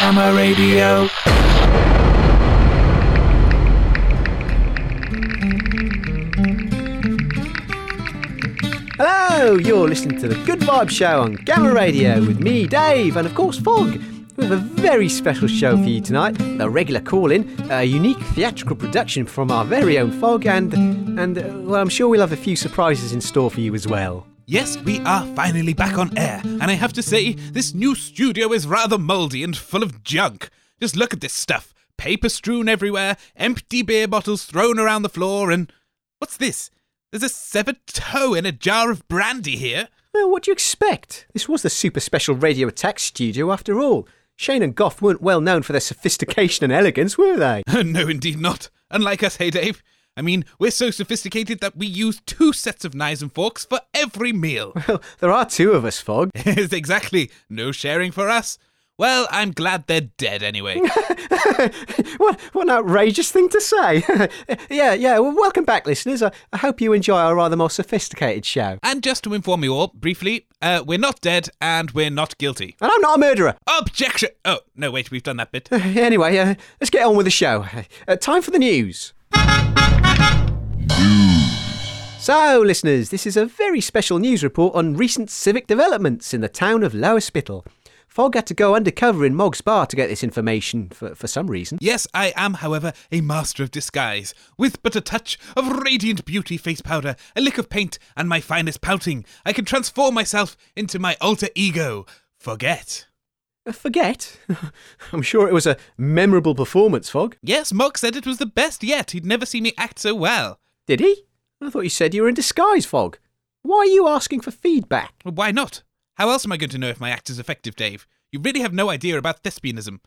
Gamma Radio. Hello, you're listening to the Good Vibe Show on Gamma Radio with me, Dave, and of course Fog. We have a very special show for you tonight. A regular call-in, a unique theatrical production from our very own Fog, and and uh, well, I'm sure we'll have a few surprises in store for you as well. Yes, we are finally back on air, and I have to say, this new studio is rather mouldy and full of junk. Just look at this stuff paper strewn everywhere, empty beer bottles thrown around the floor, and. What's this? There's a severed toe in a jar of brandy here. Well, what do you expect? This was the super special Radio Attack studio after all. Shane and Goff weren't well known for their sophistication and elegance, were they? no, indeed not. Unlike us, hey Dave. I mean, we're so sophisticated that we use two sets of knives and forks for every meal. Well, there are two of us, Fog. Exactly. No sharing for us. Well, I'm glad they're dead anyway. what, what an outrageous thing to say. yeah, yeah. Well, welcome back, listeners. I, I hope you enjoy our rather more sophisticated show. and just to inform you all, briefly, uh, we're not dead and we're not guilty. And I'm not a murderer. Objection! Oh, no, wait, we've done that bit. Anyway, uh, let's get on with the show. Uh, time for the news. So, listeners, this is a very special news report on recent civic developments in the town of Lower Spittle. Fogg had to go undercover in Mog's Bar to get this information for, for some reason. Yes, I am, however, a master of disguise. With but a touch of radiant beauty face powder, a lick of paint, and my finest pouting, I can transform myself into my alter ego. Forget. Uh, forget? I'm sure it was a memorable performance, Fogg. Yes, Mog said it was the best yet. He'd never seen me act so well. Did he? I thought you said you were in disguise, Fog. Why are you asking for feedback? Well, why not? How else am I going to know if my act is effective, Dave? You really have no idea about thespianism.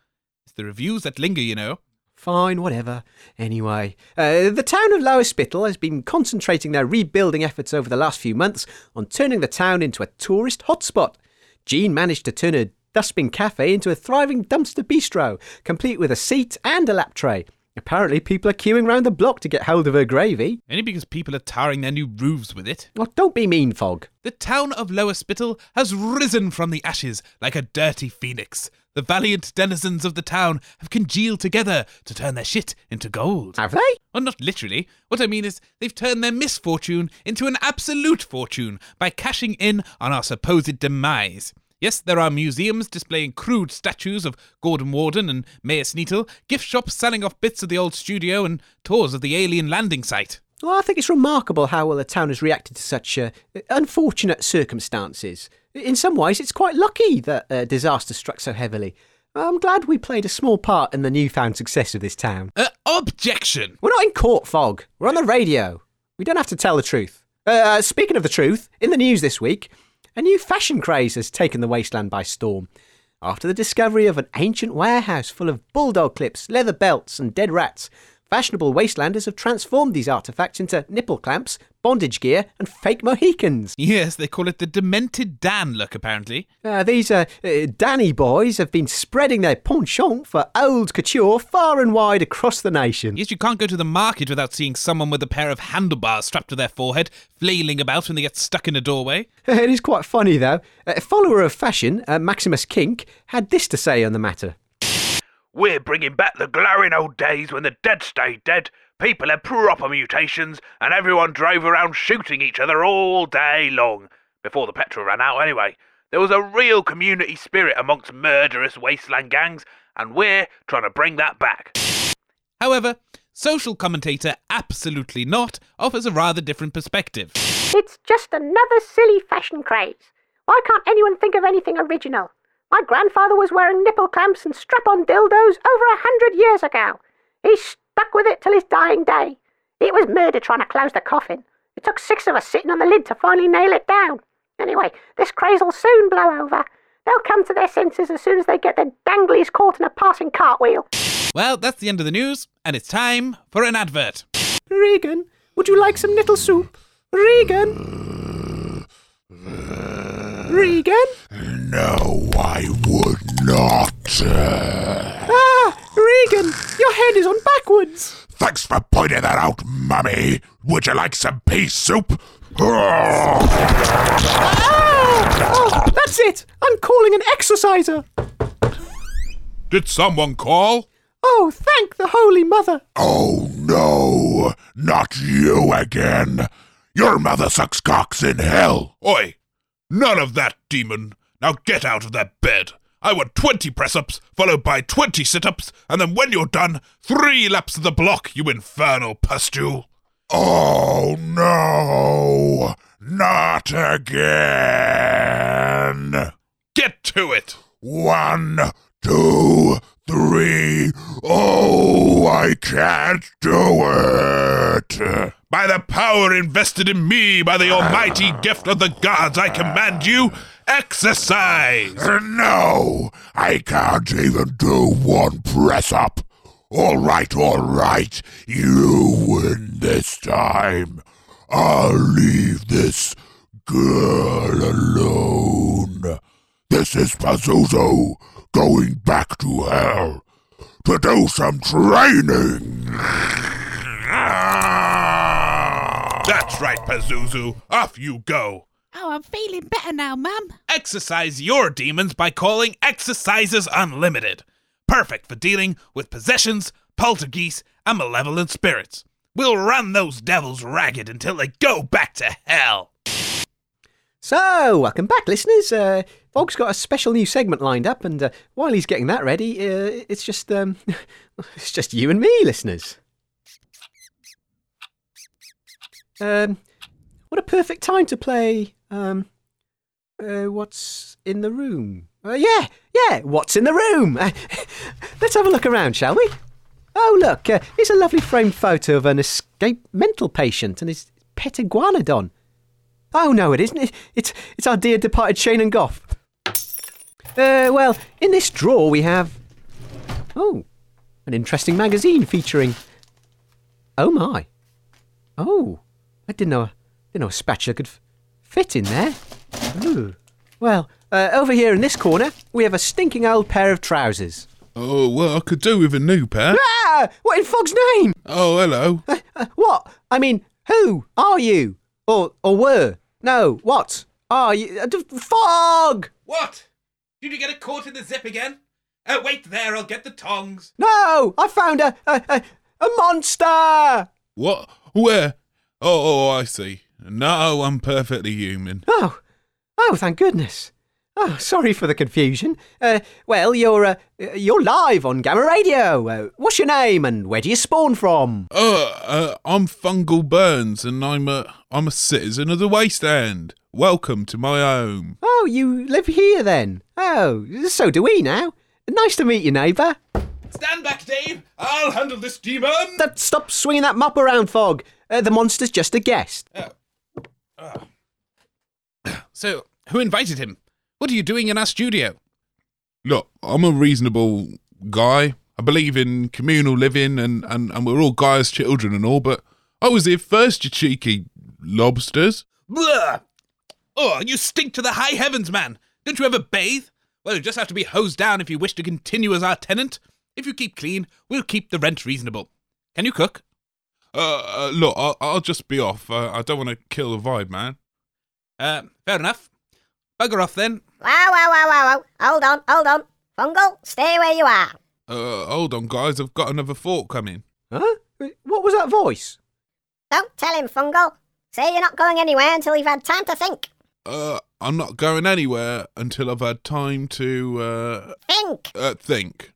It's the reviews that linger, you know. Fine, whatever. Anyway, uh, the town of Lower Spittle has been concentrating their rebuilding efforts over the last few months on turning the town into a tourist hotspot. Jean managed to turn a dustbin cafe into a thriving dumpster bistro, complete with a seat and a lap tray. Apparently, people are queuing round the block to get hold of her gravy. Only because people are tarring their new roofs with it. Oh, don't be mean, Fog. The town of Lower Spittle has risen from the ashes like a dirty phoenix. The valiant denizens of the town have congealed together to turn their shit into gold. Have they? Well, not literally. What I mean is, they've turned their misfortune into an absolute fortune by cashing in on our supposed demise. Yes, there are museums displaying crude statues of Gordon Warden and Mayor Sneetle, gift shops selling off bits of the old studio, and tours of the alien landing site. Well, I think it's remarkable how well the town has reacted to such uh, unfortunate circumstances. In some ways, it's quite lucky that uh, disaster struck so heavily. I'm glad we played a small part in the newfound success of this town. Uh, objection! We're not in court, Fog. We're on the radio. We don't have to tell the truth. Uh, speaking of the truth, in the news this week, a new fashion craze has taken the wasteland by storm. After the discovery of an ancient warehouse full of bulldog clips, leather belts, and dead rats, fashionable wastelanders have transformed these artifacts into nipple clamps, bondage gear, and fake Mohicans. Yes, they call it the Demented Dan look, apparently. Uh, these uh, uh, Danny boys have been spreading their penchant for old couture far and wide across the nation. Yes, you can't go to the market without seeing someone with a pair of handlebars strapped to their forehead, flailing about when they get stuck in a doorway. it is quite funny, though. A follower of fashion, uh, Maximus Kink, had this to say on the matter. We're bringing back the glowing old days when the dead stayed dead, people had proper mutations, and everyone drove around shooting each other all day long. Before the petrol ran out, anyway. There was a real community spirit amongst murderous wasteland gangs, and we're trying to bring that back. However, social commentator Absolutely Not offers a rather different perspective. It's just another silly fashion craze. Why can't anyone think of anything original? My grandfather was wearing nipple clamps and strap on dildos over a hundred years ago. He stuck with it till his dying day. It was murder trying to close the coffin. It took six of us sitting on the lid to finally nail it down. Anyway, this craze'll soon blow over. They'll come to their senses as soon as they get their danglies caught in a passing cartwheel. Well, that's the end of the news, and it's time for an advert. Regan, would you like some nettle soup? Regan? Regan? No, I would not. Ah, Regan, your head is on backwards. thanks for pointing that out, Mummy. Would you like some pea soup? Oh, Ah! Oh, that's it. I'm calling an exerciser. Did someone call? Oh, thank the Holy Mother. Oh no, not you again. Your mother sucks cocks in hell. Oi, none of that, demon. Now get out of that bed. I want 20 press ups, followed by 20 sit ups, and then when you're done, three laps of the block, you infernal pustule. Oh no, not again. Get to it. One, two, three. Oh, I can't do it. By the power invested in me by the almighty gift of the gods, I command you, exercise. Uh, no, I can't even do one press up. All right, all right. You win this time. I'll leave this girl alone. This is Pazuzu going back to hell to do some training. That's right, Pazuzu. Off you go. Oh, I'm feeling better now, Mum. Exercise your demons by calling Exercises Unlimited. Perfect for dealing with possessions, poltergeists, and malevolent spirits. We'll run those devils ragged until they go back to hell. So, welcome back, listeners. Uh, Fog's got a special new segment lined up, and uh, while he's getting that ready, uh, it's just um, it's just you and me, listeners. Um, what a perfect time to play. Um, uh, what's in the room? Uh, yeah, yeah. What's in the room? Uh, let's have a look around, shall we? Oh, look! Uh, it's a lovely framed photo of an escaped mental patient and his pet iguanodon. Oh no, it isn't. It, it's it's our dear departed Shane and Goff. Uh, well, in this drawer we have oh, an interesting magazine featuring. Oh my! Oh, I didn't know didn't know a spatula could f- fit in there. Ooh. Well, uh, over here in this corner we have a stinking old pair of trousers. Oh, well, I could do with a new pair. Ah! What in Fog's name? Oh, hello. Uh, uh, what? I mean, who are you? Or or were? No, what are you? Uh, d- Fog! What? Did you get it caught in the zip again? Uh, wait there, I'll get the tongs. No, I found a a, a, a monster. What? Where? Oh, oh, I see. No, I'm perfectly human. Oh, oh, thank goodness. Oh, sorry for the confusion. Uh, well, you're uh, you're live on Gamma Radio. Uh, what's your name and where do you spawn from? Uh, uh, I'm Fungal Burns, and I'm a I'm a citizen of the Waste End. Welcome to my home. Oh, you live here then? Oh, so do we now. Nice to meet you, neighbour. Stand back, Dave. I'll handle this demon. Th- Stop swinging that mop around, Fog. Uh, the monster's just a guest. So, who invited him? What are you doing in our studio? Look, I'm a reasonable guy. I believe in communal living, and and and we're all guys, children, and all. But I was here first, you cheeky lobsters. Blah! Oh, you stink to the high heavens, man. Don't you ever bathe? Well, you just have to be hosed down if you wish to continue as our tenant. If you keep clean, we'll keep the rent reasonable. Can you cook? Uh, uh look, I'll, I'll just be off. Uh, I don't want to kill the vibe, man. Uh, fair enough. Bugger off then. Wow, wow, wow, wow, wow. Hold on, hold on. Fungal, stay where you are. Uh, hold on, guys. I've got another thought coming. Huh? What was that voice? Don't tell him, Fungal. Say you're not going anywhere until you've had time to think. Uh, I'm not going anywhere until I've had time to uh, Think! uh think.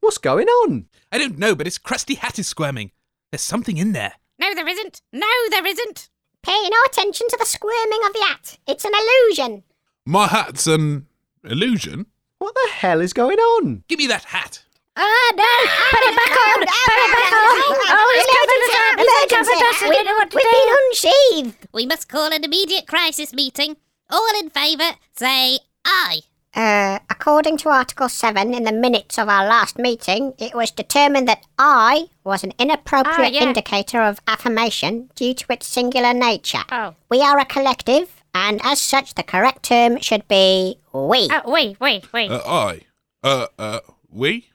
What's going on? I don't know, but his crusty hat is squirming. There's something in there. No, there isn't. No, there isn't. Pay no attention to the squirming of the hat. It's an illusion. My hat's an illusion. What the hell is going on? Give me that hat. Ah, no. Put it back on. Put it back on. Oh, it's covered us. It's covered us. We don't know what to We've do. been unsheathed. We must call an immediate crisis meeting. All in favour, say aye. Uh, according to Article 7 in the minutes of our last meeting, it was determined that I was an inappropriate Ah, yeah. indicator of affirmation due to its singular nature. Oh. We are a collective, and as such, the correct term should be we. Oh, wait, wait, wait. Uh, I. Uh, uh, we?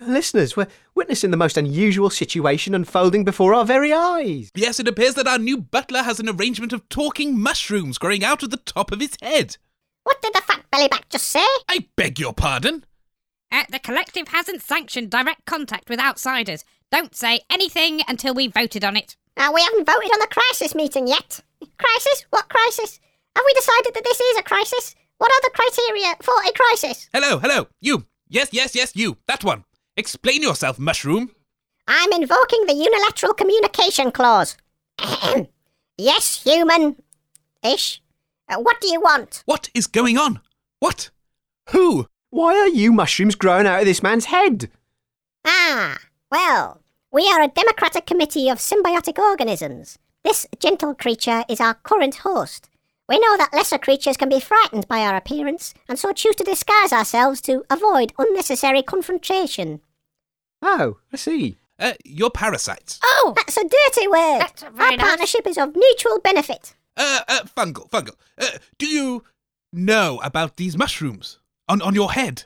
Listeners, we're witnessing the most unusual situation unfolding before our very eyes. Yes, it appears that our new butler has an arrangement of talking mushrooms growing out of the top of his head. What did the fat bellyback just say? I beg your pardon? Uh, the collective hasn't sanctioned direct contact with outsiders. Don't say anything until we've voted on it. Uh, we haven't voted on the crisis meeting yet. Crisis? What crisis? Have we decided that this is a crisis? What are the criteria for a crisis? Hello, hello, you. Yes, yes, yes, you. That one. Explain yourself, mushroom. I'm invoking the unilateral communication clause. yes, human. Ish. Uh, what do you want? What is going on? What? Who? Why are you mushrooms growing out of this man's head? Ah, well, we are a democratic committee of symbiotic organisms. This gentle creature is our current host. We know that lesser creatures can be frightened by our appearance, and so choose to disguise ourselves to avoid unnecessary confrontation. Oh, I see. Uh, you're parasites. Oh! That's a dirty word. That's very our nice. partnership is of mutual benefit. Uh, uh, fungal, fungal. Uh, do you know about these mushrooms on on your head?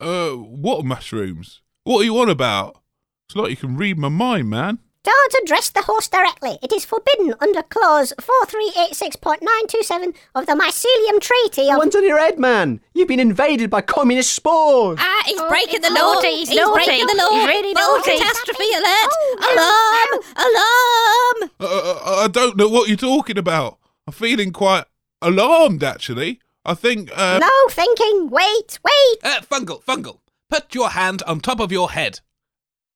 Uh, what mushrooms? What are you on about? It's like you can read my mind, man. Don't address the host directly. It is forbidden under clause 4386.927 of the Mycelium Treaty of... One's on your head, man. You've been invaded by communist spores. Ah, he's Oh, breaking the law. naughty, He's, he's naughty. breaking the law. He's really naughty. catastrophe alert! Oh, alarm! Alarm! I don't know what you're talking about. I'm feeling quite alarmed, actually. I think, uh, No thinking. Wait, wait. Uh, fungal, fungal. Put your hand on top of your head.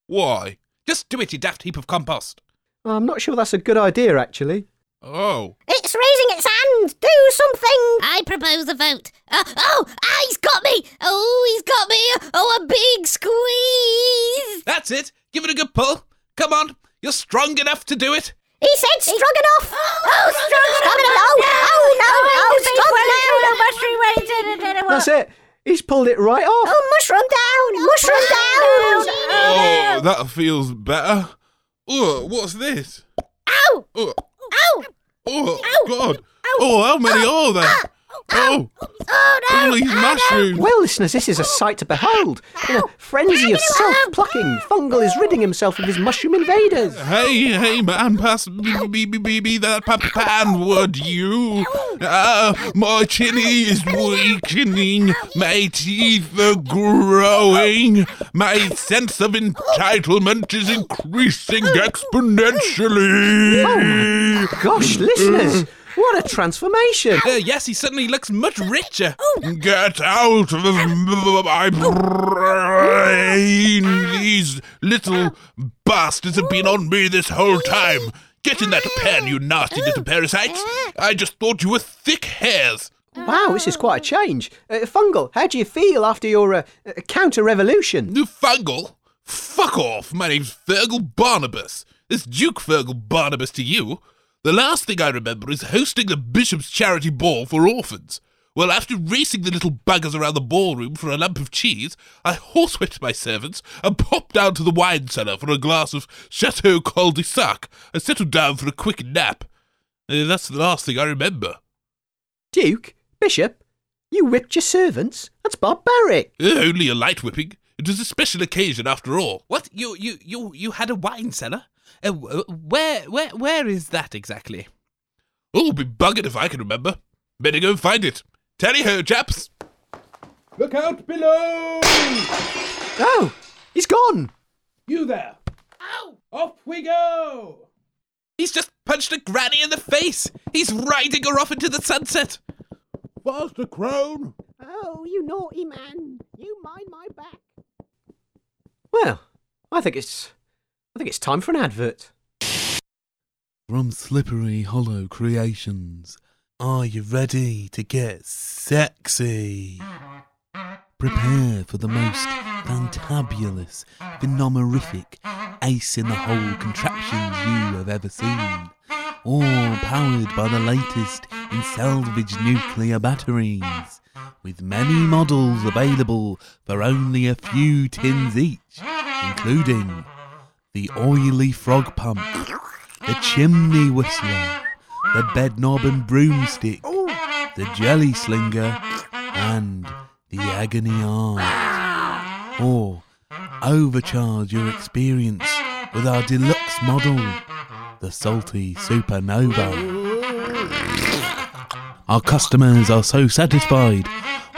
why? Just do it, you daft heap of compost. I'm not sure that's a good idea, actually. Oh. It's raising its hand. Do something. I propose a vote. Uh, oh, ah, he's got me! Oh, he's got me! Oh, a big squeeze! That's it. Give it a good pull. Come on. You're strong enough to do it. He said strong enough. Oh, oh strong enough. Oh, no. Oh, strong enough. Strong enough. That's it. He's pulled it right off. Oh, mushroom down. Oh, mushroom down. Oh, oh that feels better. Oh, what's this? Ow. Oh, Ow. oh God. Oh, how many ah! are there? Ah! Oh, Oh, no. all these mushrooms. Well, listeners, this is a sight to behold. In a frenzy of self-plucking, Fungal is ridding himself of his mushroom invaders. Hey, hey, man, pass me, me, me, me, me that pa- pan, would you? Uh, my chinny is weakening, my teeth are growing, my sense of entitlement is increasing exponentially. Oh, Gosh, listeners, what a transformation. Uh, yes, he suddenly looks much richer. Get out of my brain! These little bastards have been on me this whole time. Get in that pen, you nasty little parasites! I just thought you were thick hairs. Wow, this is quite a change. Uh, Fungal, how do you feel after your uh, uh, counter-revolution? You fungal? Fuck off! My name's Fergal Barnabas. It's Duke Fergal Barnabas to you. The last thing I remember is hosting the Bishop's Charity Ball for orphans. Well, after racing the little buggers around the ballroom for a lump of cheese, I horsewhipped my servants and popped down to the wine cellar for a glass of Chateau Cul de Sac and settled down for a quick nap. Uh, that's the last thing I remember. Duke, Bishop, you whipped your servants? That's barbaric. Uh, only a light whipping. It was a special occasion after all. What? You you you you had a wine cellar? Uh, where where where is that exactly? Oh, be buggered if I can remember. Better go and find it. Tally ho, chaps. Look out below! Oh, he's gone. You there! Ow! Off we go! He's just punched a granny in the face. He's riding her off into the sunset. Faster, crone. Oh, you naughty man. You mind my back. Well, I think it's I think it's time for an advert. From Slippery Hollow Creations. Are you ready to get sexy? Prepare for the most fantabulous, phenomerific, ace in the hole contraptions you have ever seen. All powered by the latest in salvage nuclear batteries. With many models available for only a few tins each, including the oily frog pump, the chimney whistler, the bed knob and broomstick, the jelly slinger, and the agony arm. Or overcharge your experience with our deluxe model, the salty supernova. Our customers are so satisfied,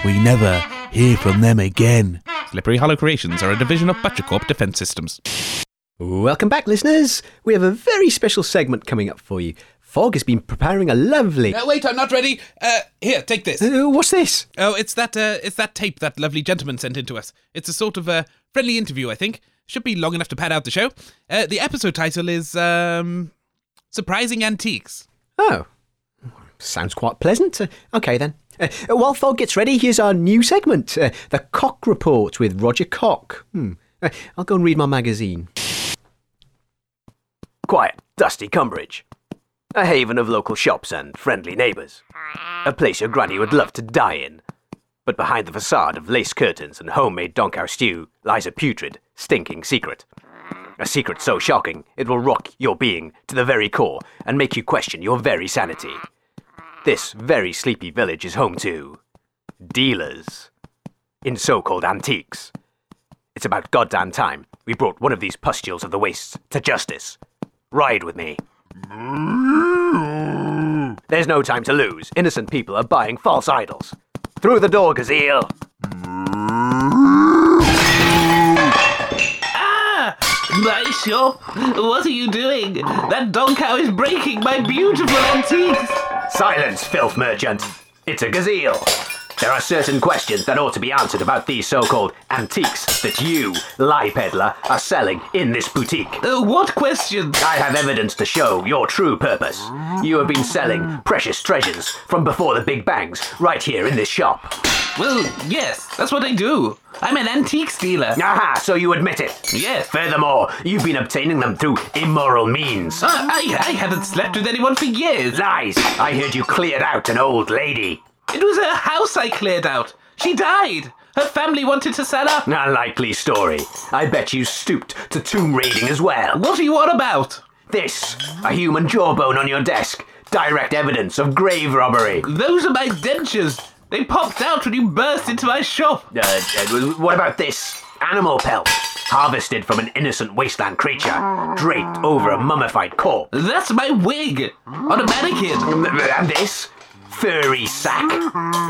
we never hear from them again. Slippery Hollow Creations are a division of Butchercorp Defense Systems. Welcome back, listeners. We have a very special segment coming up for you. Fog has been preparing a lovely. Uh, wait, I'm not ready. Uh, here, take this. Uh, what's this? Oh, it's that uh, it's that tape that lovely gentleman sent in to us. It's a sort of uh, friendly interview, I think. Should be long enough to pad out the show. Uh, the episode title is um, "Surprising Antiques." Oh, sounds quite pleasant. Uh, okay then. Uh, while Fog gets ready, here's our new segment, uh, the Cock Report with Roger Cock. Hmm. Uh, I'll go and read my magazine. Quiet, dusty Cumbridge. A haven of local shops and friendly neighbours. A place your granny would love to die in. But behind the facade of lace curtains and homemade donkow stew lies a putrid, stinking secret. A secret so shocking it will rock your being to the very core and make you question your very sanity. This very sleepy village is home to dealers in so called antiques. It's about goddamn time we brought one of these pustules of the wastes to justice. Ride with me. There's no time to lose. Innocent people are buying false idols. Through the door, Gazelle. Ah, my shop? What are you doing? That dog cow is breaking my beautiful antiques. Silence, filth merchant. It's a gazelle. There are certain questions that ought to be answered about these so called antiques that you, lie peddler, are selling in this boutique. Uh, what questions? I have evidence to show your true purpose. You have been selling precious treasures from before the Big Bangs right here in this shop. Well, yes, that's what I do. I'm an antiques dealer. Aha, so you admit it. Yes. Furthermore, you've been obtaining them through immoral means. Uh, I, I haven't slept with anyone for years. Lies! I heard you cleared out an old lady. It was her house I cleared out. She died. Her family wanted to sell her. A likely story. I bet you stooped to tomb raiding as well. What are you on about? This, a human jawbone on your desk. Direct evidence of grave robbery. Those are my dentures. They popped out when you burst into my shop. Uh, uh, what about this? Animal pelt. Harvested from an innocent wasteland creature, draped over a mummified corpse. That's my wig on a mannequin. And this? Furry sack.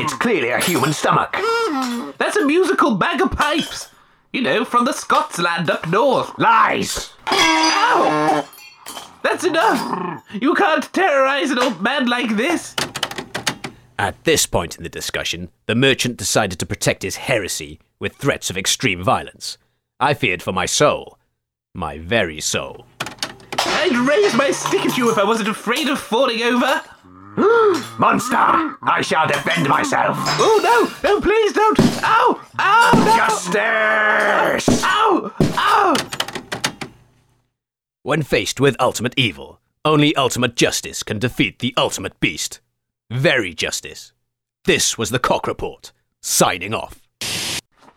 It's clearly a human stomach. That's a musical bag of pipes. You know, from the Scotsland up north. Lies! Ow! That's enough. You can't terrorize an old man like this. At this point in the discussion, the merchant decided to protect his heresy with threats of extreme violence. I feared for my soul. My very soul. I'd raise my stick at you if I wasn't afraid of falling over. Monster! I shall defend myself! Oh no! No, please don't! Ow! Ow! No! Justice! Ow! Ow! When faced with ultimate evil, only ultimate justice can defeat the ultimate beast. Very justice. This was the Cock Report. Signing off.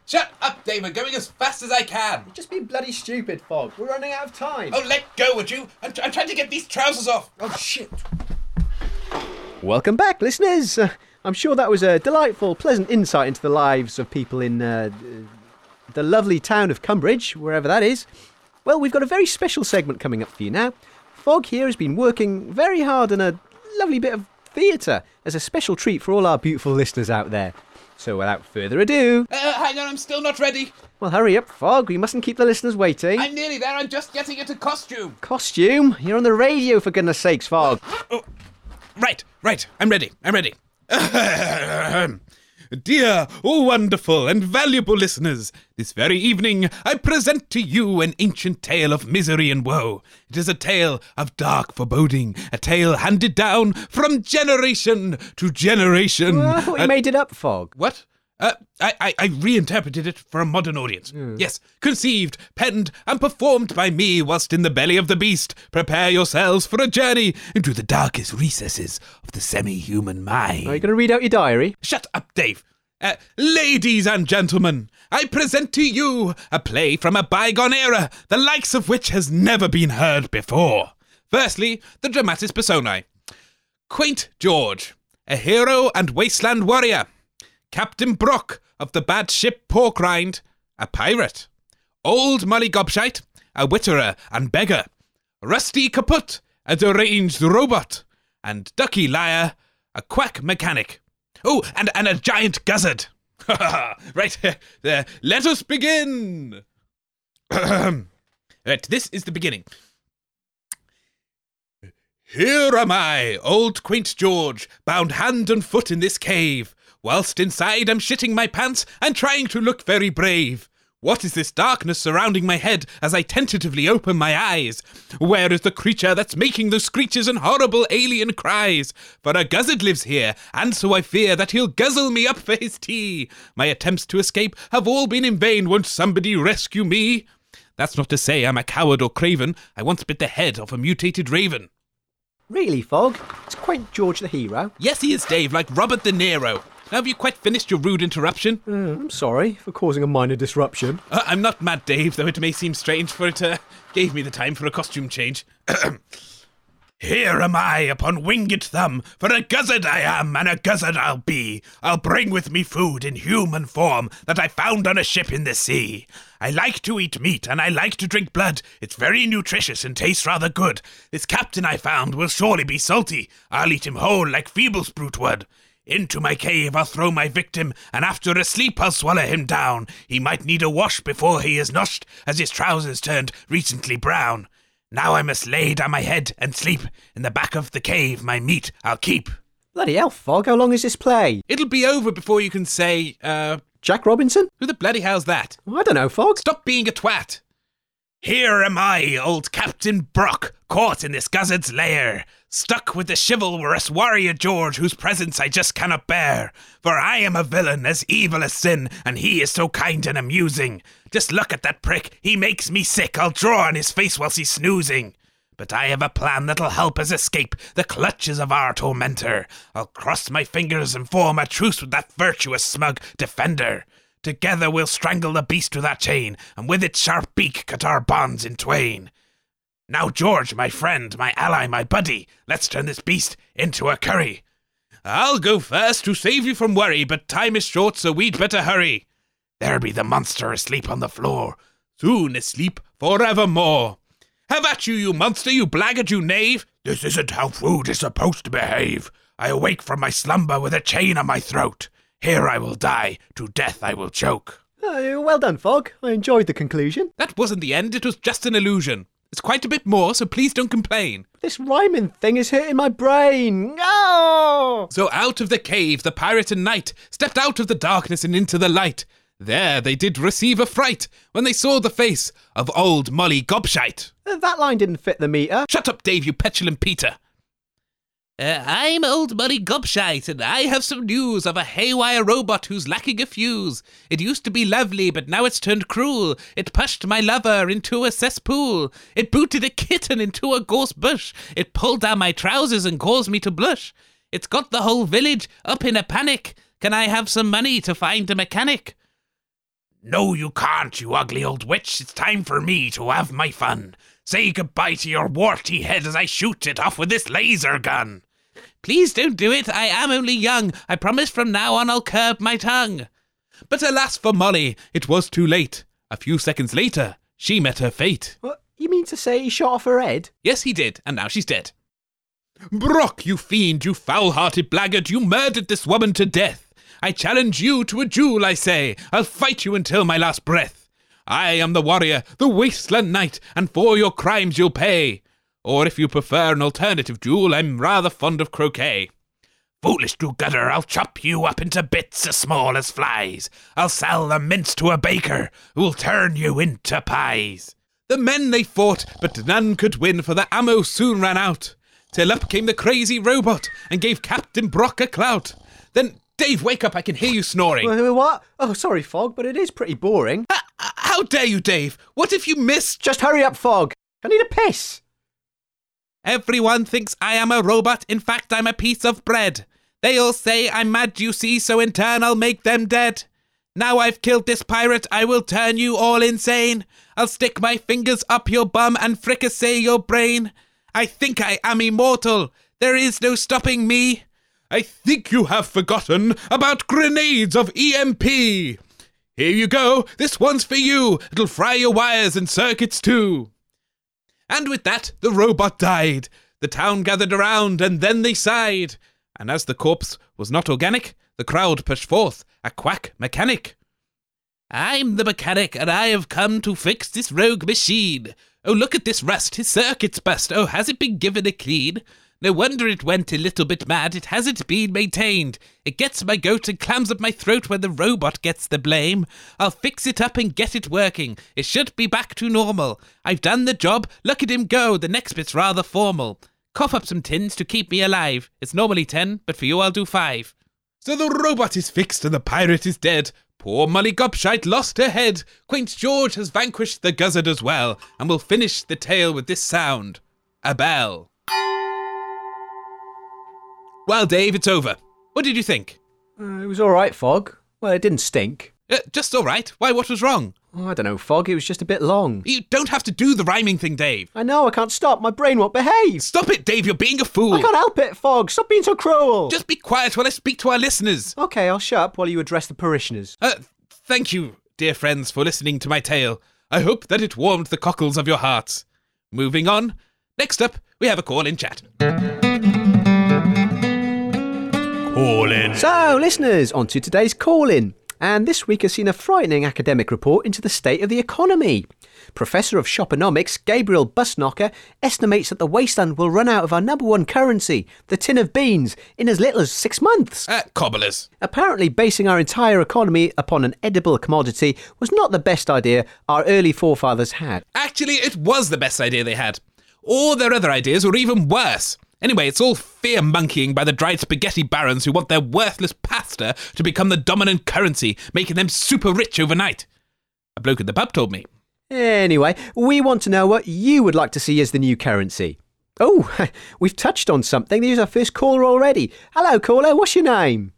Shut up, Dave. I'm going as fast as I can. Just be bloody stupid, Fogg. We're running out of time. Oh, let go, would you? I'm, I'm trying to get these trousers off. Oh, shit. Welcome back, listeners. Uh, I'm sure that was a delightful, pleasant insight into the lives of people in uh, the lovely town of Cumbridge, wherever that is. Well, we've got a very special segment coming up for you now. Fog here has been working very hard on a lovely bit of theatre as a special treat for all our beautiful listeners out there. So, without further ado, Uh, hang on, I'm still not ready. well, hurry up, Fog. We mustn't keep the listeners waiting. I'm nearly there. I'm just getting into costume. Costume? You're on the radio, for goodness sakes, Fogg. Right, right. I'm ready. I'm ready. Dear, oh wonderful and valuable listeners, this very evening I present to you an ancient tale of misery and woe. It is a tale of dark foreboding, a tale handed down from generation to generation. Well, I thought you made it up, Fogg. what? Uh, I, I, I reinterpreted it for a modern audience. Yes, conceived, penned, and performed by me whilst in the belly of the beast. Prepare yourselves for a journey into the darkest recesses of the semi human mind. Are you going to read out your diary? Shut up, Dave. Uh, ladies and gentlemen, I present to you a play from a bygone era, the likes of which has never been heard before. Firstly, the dramatis personae. Quaint George, a hero and wasteland warrior. Captain Brock of the bad ship Porkrind, a pirate. Old Molly Gobshite, a witterer and beggar. Rusty Kaput, a deranged robot. And Ducky Liar, a quack mechanic. Oh, and, and a giant guzzard. right, there. Let us begin. right, this is the beginning. Here am I, old quaint George, bound hand and foot in this cave, whilst inside I'm shitting my pants and trying to look very brave. What is this darkness surrounding my head as I tentatively open my eyes? Where is the creature that's making those screeches and horrible alien cries? For a guzzard lives here, and so I fear that he'll guzzle me up for his tea. My attempts to escape have all been in vain. Won't somebody rescue me? That's not to say I'm a coward or craven. I once bit the head off a mutated raven. Really, Fog? It's Quaint George the hero? Yes, he is, Dave, like Robert De Niro. Now, have you quite finished your rude interruption? Uh, I'm sorry for causing a minor disruption. Uh, I'm not mad, Dave, though it may seem strange, for it uh, gave me the time for a costume change. Here am I upon winged thumb, for a guzzard I am, and a guzzard I'll be. I'll bring with me food in human form that I found on a ship in the sea. I like to eat meat, and I like to drink blood. It's very nutritious and tastes rather good. This captain I found will surely be salty. I'll eat him whole like feeble brute would. Into my cave I'll throw my victim, and after a sleep I'll swallow him down. He might need a wash before he is noshed, as his trousers turned recently brown. Now I must lay down my head and sleep. In the back of the cave my meat I'll keep. Bloody hell, Fog, how long is this play? It'll be over before you can say, uh, Jack Robinson? who the bloody hell's that? I don't know, Fog. Stop being a twat. Here am I, old Captain Brock, caught in this guzzard's lair, stuck with the chivalrous warrior George, whose presence I just cannot bear. For I am a villain, as evil as sin, and he is so kind and amusing. Just look at that prick, he makes me sick. I'll draw on his face whilst he's snoozing. But I have a plan that'll help us escape the clutches of our tormentor. I'll cross my fingers and form a truce with that virtuous, smug defender. Together we'll strangle the beast with our chain, and with its sharp beak cut our bonds in twain. Now, George, my friend, my ally, my buddy, let's turn this beast into a curry. I'll go first to save you from worry, but time is short, so we'd better hurry. There be the monster asleep on the floor, soon asleep forevermore. Have at you, you monster, you blackguard, you knave! This isn't how food is supposed to behave. I awake from my slumber with a chain on my throat. Here I will die, to death I will choke. Uh, well done, Fog. I enjoyed the conclusion. That wasn't the end, it was just an illusion. It's quite a bit more, so please don't complain. This rhyming thing is hurting my brain. Oh! So out of the cave the pirate and knight stepped out of the darkness and into the light. There they did receive a fright when they saw the face of old Molly Gobshite. Uh, That line didn't fit the meter. Shut up, Dave, you petulant Peter. Uh, I'm old Molly Gobshite, and I have some news of a haywire robot who's lacking a fuse. It used to be lovely, but now it's turned cruel. It pushed my lover into a cesspool. It booted a kitten into a gorse bush. It pulled down my trousers and caused me to blush. It's got the whole village up in a panic. Can I have some money to find a mechanic? No, you can't, you ugly old witch. It's time for me to have my fun. Say goodbye to your warty head as I shoot it off with this laser gun. Please don't do it. I am only young. I promise from now on I'll curb my tongue. But alas for Molly, it was too late. A few seconds later, she met her fate. What? You mean to say he shot off her head? Yes, he did, and now she's dead. Brock, you fiend, you foul hearted blackguard, you murdered this woman to death. I challenge you to a duel, I say. I'll fight you until my last breath. I am the warrior, the wasteland knight, and for your crimes you'll pay. Or if you prefer an alternative duel, I'm rather fond of croquet. Foolish do-gooder, I'll chop you up into bits as small as flies. I'll sell the mince to a baker who'll turn you into pies. The men they fought, but none could win, for the ammo soon ran out. Till up came the crazy robot and gave Captain Brock a clout. Then, Dave, wake up, I can hear you snoring. Uh, What? Oh, sorry, Fog, but it is pretty boring. H- how dare you, Dave? What if you missed? Just hurry up, Fog. I need a piss. Everyone thinks I am a robot. In fact, I'm a piece of bread. They all say I'm mad, you see, so in turn I'll make them dead. Now I've killed this pirate, I will turn you all insane. I'll stick my fingers up your bum and fricassee your brain. I think I am immortal. There is no stopping me. I think you have forgotten about grenades of EMP. Here you go. This one's for you. It'll fry your wires and circuits too. And with that, the robot died. The town gathered around, and then they sighed. And as the corpse was not organic, the crowd pushed forth a quack mechanic. I'm the mechanic, and I have come to fix this rogue machine. Oh, look at this rust, his circuit's bust. Oh, has it been given a clean? No wonder it went a little bit mad, it hasn't been maintained. It gets my goat and clams up my throat when the robot gets the blame. I'll fix it up and get it working. It should be back to normal. I've done the job, look at him go, the next bit's rather formal. Cough up some tins to keep me alive. It's normally ten, but for you I'll do five. So the robot is fixed and the pirate is dead. Poor Molly Gobshite lost her head. Quaint George has vanquished the guzzard as well, and we'll finish the tale with this sound a bell. Well, Dave, it's over. What did you think? Uh, it was all right, Fog. Well, it didn't stink. Uh, just all right. Why, what was wrong? Oh, I don't know, Fog. It was just a bit long. You don't have to do the rhyming thing, Dave. I know, I can't stop. My brain won't behave. Stop it, Dave. You're being a fool. I can't help it, Fog. Stop being so cruel. Just be quiet while I speak to our listeners. Okay, I'll shut up while you address the parishioners. Uh, thank you, dear friends, for listening to my tale. I hope that it warmed the cockles of your hearts. Moving on. Next up, we have a call in chat. In. So, listeners, on to today's call in. And this week has seen a frightening academic report into the state of the economy. Professor of Shoponomics Gabriel Busnocker estimates that the wasteland will run out of our number one currency, the tin of beans, in as little as six months. Uh, cobblers. Apparently, basing our entire economy upon an edible commodity was not the best idea our early forefathers had. Actually, it was the best idea they had. All their other ideas were even worse. Anyway, it's all fear monkeying by the dried spaghetti barons who want their worthless pasta to become the dominant currency, making them super rich overnight. A bloke at the pub told me. Anyway, we want to know what you would like to see as the new currency. Oh, we've touched on something. There's our first caller already. Hello, caller. What's your name?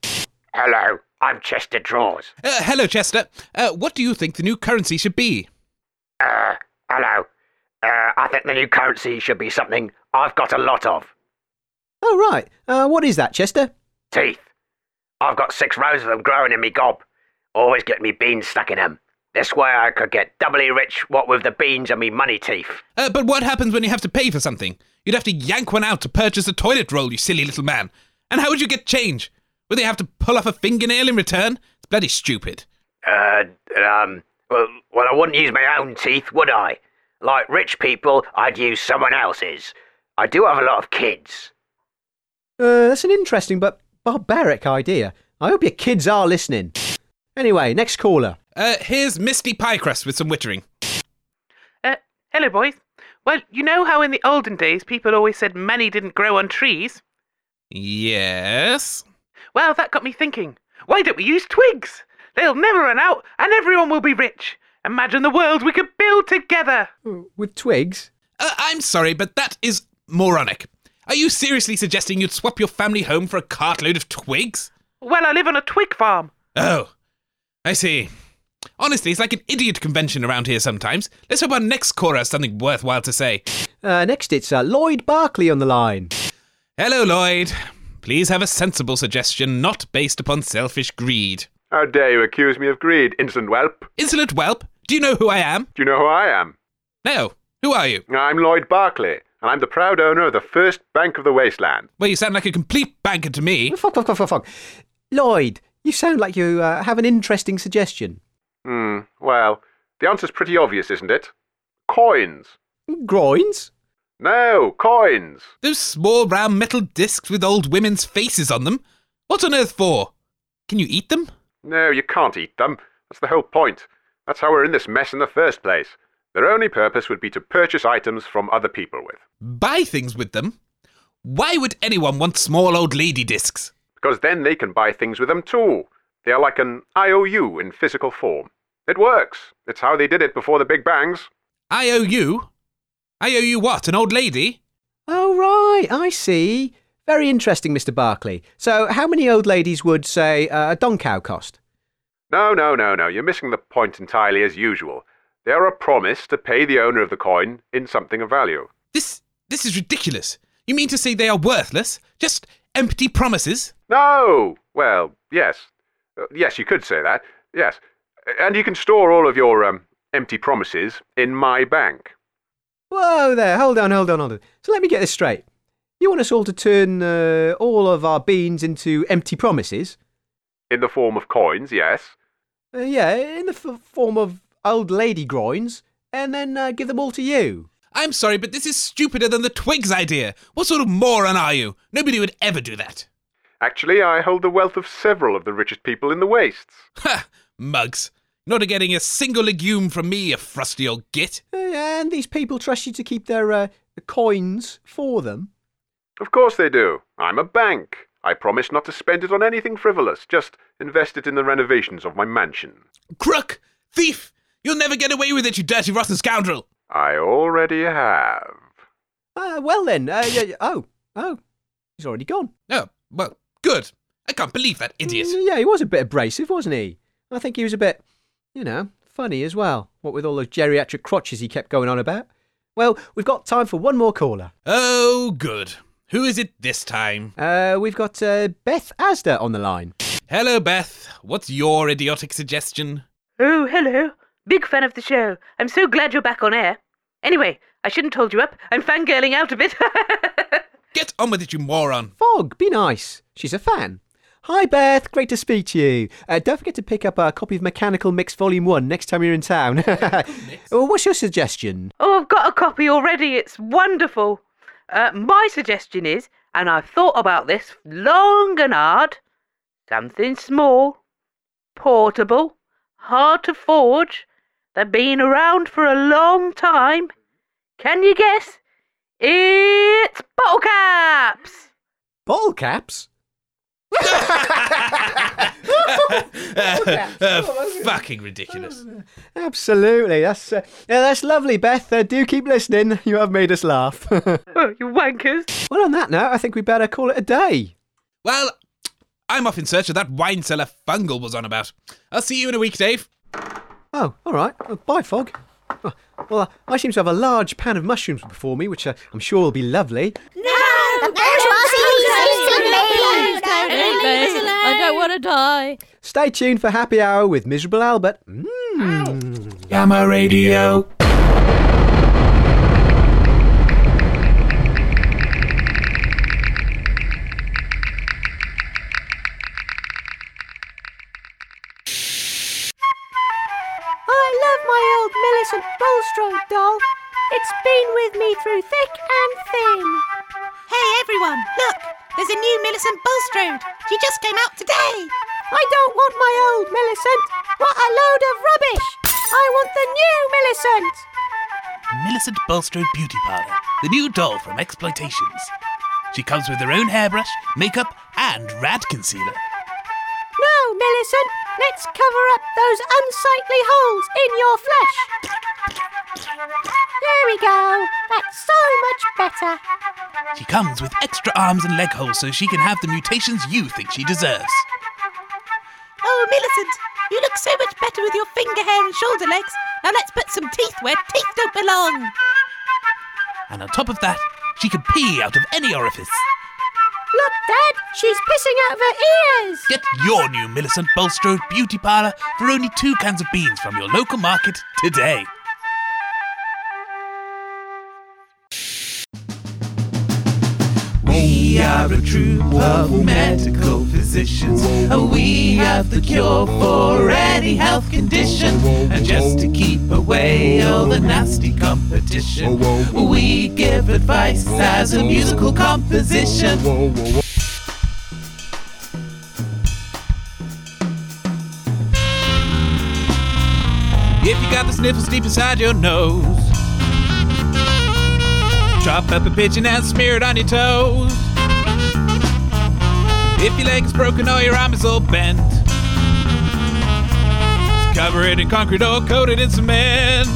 Hello, I'm Chester Draws. Uh, hello, Chester. Uh, what do you think the new currency should be? Uh, hello. Uh, I think the new currency should be something I've got a lot of. Oh, right. Uh, what is that, Chester? Teeth. I've got six rows of them growing in me gob. Always getting me beans stuck in them. This way I could get doubly rich, what with the beans and me money teeth. Uh, but what happens when you have to pay for something? You'd have to yank one out to purchase a toilet roll, you silly little man. And how would you get change? Would they have to pull off a fingernail in return? It's bloody stupid. Uh, um, well, well, I wouldn't use my own teeth, would I? Like rich people, I'd use someone else's. I do have a lot of kids. Uh, that's an interesting but barbaric idea. I hope your kids are listening. Anyway, next caller. Uh, here's Misty Piecrust with some wittering. Uh, hello, boys. Well, you know how in the olden days people always said money didn't grow on trees? Yes? Well, that got me thinking. Why don't we use twigs? They'll never run out, and everyone will be rich. Imagine the world we could build together. With twigs? Uh, I'm sorry, but that is moronic. Are you seriously suggesting you'd swap your family home for a cartload of twigs? Well, I live on a twig farm. Oh, I see. Honestly, it's like an idiot convention around here sometimes. Let's hope our next caller has something worthwhile to say. Uh, next, it's uh, Lloyd Barkley on the line. Hello, Lloyd. Please have a sensible suggestion not based upon selfish greed. How dare you accuse me of greed, insolent whelp? Insolent whelp? Do you know who I am? Do you know who I am? No. Who are you? I'm Lloyd Barkley, and I'm the proud owner of the first bank of the wasteland. Well, you sound like a complete banker to me. Fuck, fuck, fuck, fuck, fuck. Lloyd, you sound like you uh, have an interesting suggestion. Hmm, well, the answer's pretty obvious, isn't it? Coins. Groins? No, coins. Those small round metal discs with old women's faces on them? What on earth for? Can you eat them? No, you can't eat them. That's the whole point. That's how we're in this mess in the first place. Their only purpose would be to purchase items from other people with. Buy things with them? Why would anyone want small old lady discs? Because then they can buy things with them too. They are like an IOU in physical form. It works. It's how they did it before the Big Bangs. IOU? owe you? I owe you what? An old lady? Oh, right, I see. Very interesting, Mr. Barkley. So, how many old ladies would, say, uh, a don cow cost? No, no, no, no. You're missing the point entirely as usual. They are a promise to pay the owner of the coin in something of value. This this is ridiculous. You mean to say they are worthless? Just empty promises? No! Well, yes. Uh, yes, you could say that. Yes. And you can store all of your um, empty promises in my bank. Whoa there, hold on, hold on, hold on. So let me get this straight. You want us all to turn uh, all of our beans into empty promises? In the form of coins, yes. Uh, yeah, in the f- form of old lady groins, and then uh, give them all to you. I'm sorry, but this is stupider than the Twigs idea. What sort of moron are you? Nobody would ever do that. Actually, I hold the wealth of several of the richest people in the wastes. Ha! Mugs. Not a getting a single legume from me, you frosty old git. Uh, and these people trust you to keep their uh, coins for them. Of course they do. I'm a bank. I promise not to spend it on anything frivolous, just invest it in the renovations of my mansion. Crook! Thief! You'll never get away with it, you dirty rotten scoundrel! I already have. Uh, well then, uh, yeah, yeah, oh, oh, he's already gone. Oh, well, good. I can't believe that idiot. Mm, Yeah, he was a bit abrasive, wasn't he? I think he was a bit, you know, funny as well. What with all those geriatric crotches he kept going on about. Well, we've got time for one more caller. Oh, good. Who is it this time? Uh, we've got uh, Beth Asda on the line. Hello, Beth. What's your idiotic suggestion? Oh, hello. Big fan of the show. I'm so glad you're back on air. Anyway, I shouldn't hold you up. I'm fangirling out a bit. Get on with it, you moron. Fog, be nice. She's a fan. Hi, Beth. Great to speak to you. Uh, don't forget to pick up a copy of Mechanical Mix Volume 1 next time you're in town. well, what's your suggestion? oh, I've got a copy already. It's wonderful. Uh, my suggestion is, and I've thought about this long and hard, something small, portable, hard to forge, that been around for a long time. Can you guess? It's bottle caps. Bottle caps? Uh, fucking ridiculous. Absolutely. That's uh, yeah, that's lovely, Beth. Uh, do keep listening. You have made us laugh. Oh, you wankers. Well, on that note, I think we better call it a day. Well, I'm off in search of that wine cellar Fungal was on about. I'll see you in a week, Dave. Oh, all right. Bye, Fog. Oh, well, uh, I seem to have a large pan of mushrooms before me, which uh, I'm sure will be lovely. No! The I don't want to die. Stay tuned for Happy Hour with Miserable Albert. Mm. Gamma Radio. Old Millicent Bulstrode doll. It's been with me through thick and thin. Hey everyone, look! There's a new Millicent Bulstrode. She just came out today. I don't want my old Millicent. What a load of rubbish! I want the new Millicent. Millicent Bulstrode Beauty Parlor, the new doll from Exploitations. She comes with her own hairbrush, makeup, and rad concealer. Now, Millicent, let's cover up those unsightly holes in your flesh. There we go. That's so much better. She comes with extra arms and leg holes so she can have the mutations you think she deserves. Oh, Millicent, you look so much better with your finger hair and shoulder legs. Now let's put some teeth where teeth don't belong. And on top of that, she can pee out of any orifice. Look, Dad, she's pissing out of her ears. Get your new Millicent Bulstrode Beauty Parlor for only two cans of beans from your local market today. Are a troop of medical physicians. We have the cure for any health condition. And just to keep away all the nasty competition, we give advice as a musical composition. If you got the sniffles deep inside your nose, chop up a pigeon and smear it on your toes. If your leg is broken or your arm is all bent, just cover it in concrete or coat it in cement.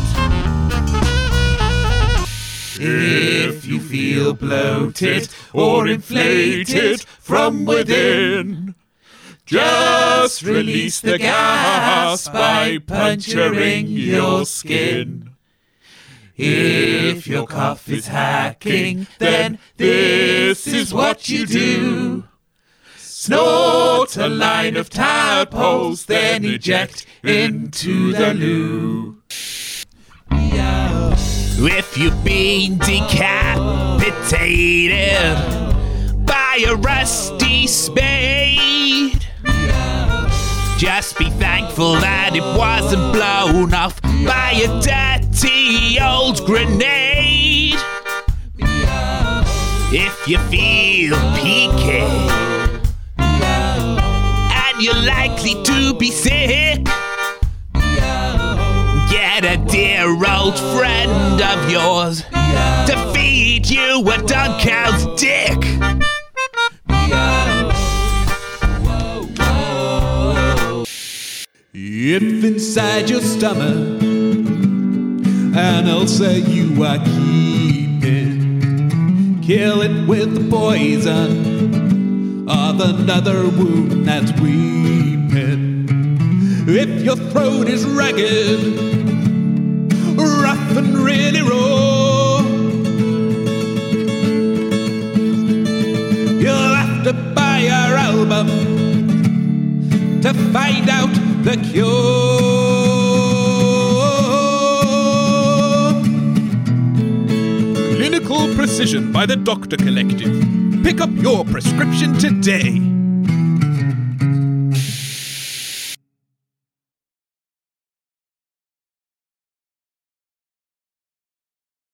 If you feel bloated or inflated from within, just release the gas by puncturing your skin. If your cough is hacking, then this is what you do. Snort a line of tadpoles, then eject into the loo. If you've been decapitated by a rusty spade, Just be thankful that it wasn't blown off by a dirty old grenade. If you feel peaky you're likely to be sick, get a dear old friend of yours to feed you a dog cow's dick. If inside your stomach an ulcer you are keeping, kill it with the poison of another wound that's weeping. If your throat is ragged, rough and really raw, you'll have to buy our album to find out the cure. Precision by the Doctor Collective. Pick up your prescription today.